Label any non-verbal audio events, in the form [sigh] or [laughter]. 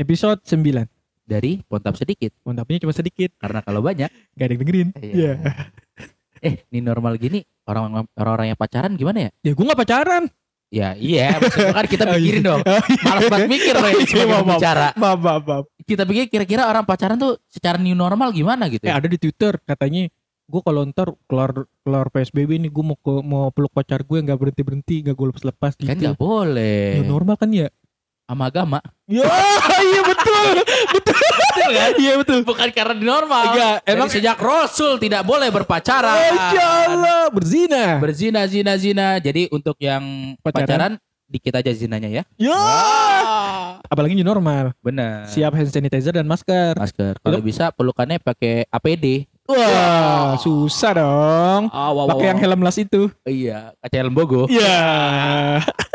Episode 9. dari Pontap sedikit. Mantapnya cuma sedikit. Karena kalau banyak, Gak ada yang dengerin. Iya. Iya. [laughs] eh ini normal gini orang orang yang pacaran gimana ya? Ya gue gak pacaran. Ya iya, maksudnya kan kita [laughs] Oh, iya. pikirin dong. Oh, iya. Malas banget mikir loh maaf, maaf. bicara. Maaf, maaf, maaf. Kita pikir kira-kira orang pacaran tuh secara new normal gimana gitu. Eh ya? ada di Twitter katanya gue kalau ntar kelar kelar PSBB nih gue mau ke, mau peluk pacar gue nggak berhenti berhenti nggak gue lepas lepas gitu. Kan nggak boleh. Ya normal kan ya? Sama agama. Ya [laughs] iya betul betul kan? iya betul. Bukan karena di normal. Iya, emang- sejak Rasul tidak boleh berpacaran. Masya Allah berzina. Berzina, zina, zina. Jadi untuk yang Pacaran. pacaran, dikit aja zinanya ya. Ya. Apalagi new normal. Benar. Siap hand sanitizer dan masker. Masker. Kalau bisa pelukannya pakai APD. Wah susah dong. Ah, wow, wow, Pakai yang wow. helm las itu. Iya, kaca helm bogo. Ya. [laughs]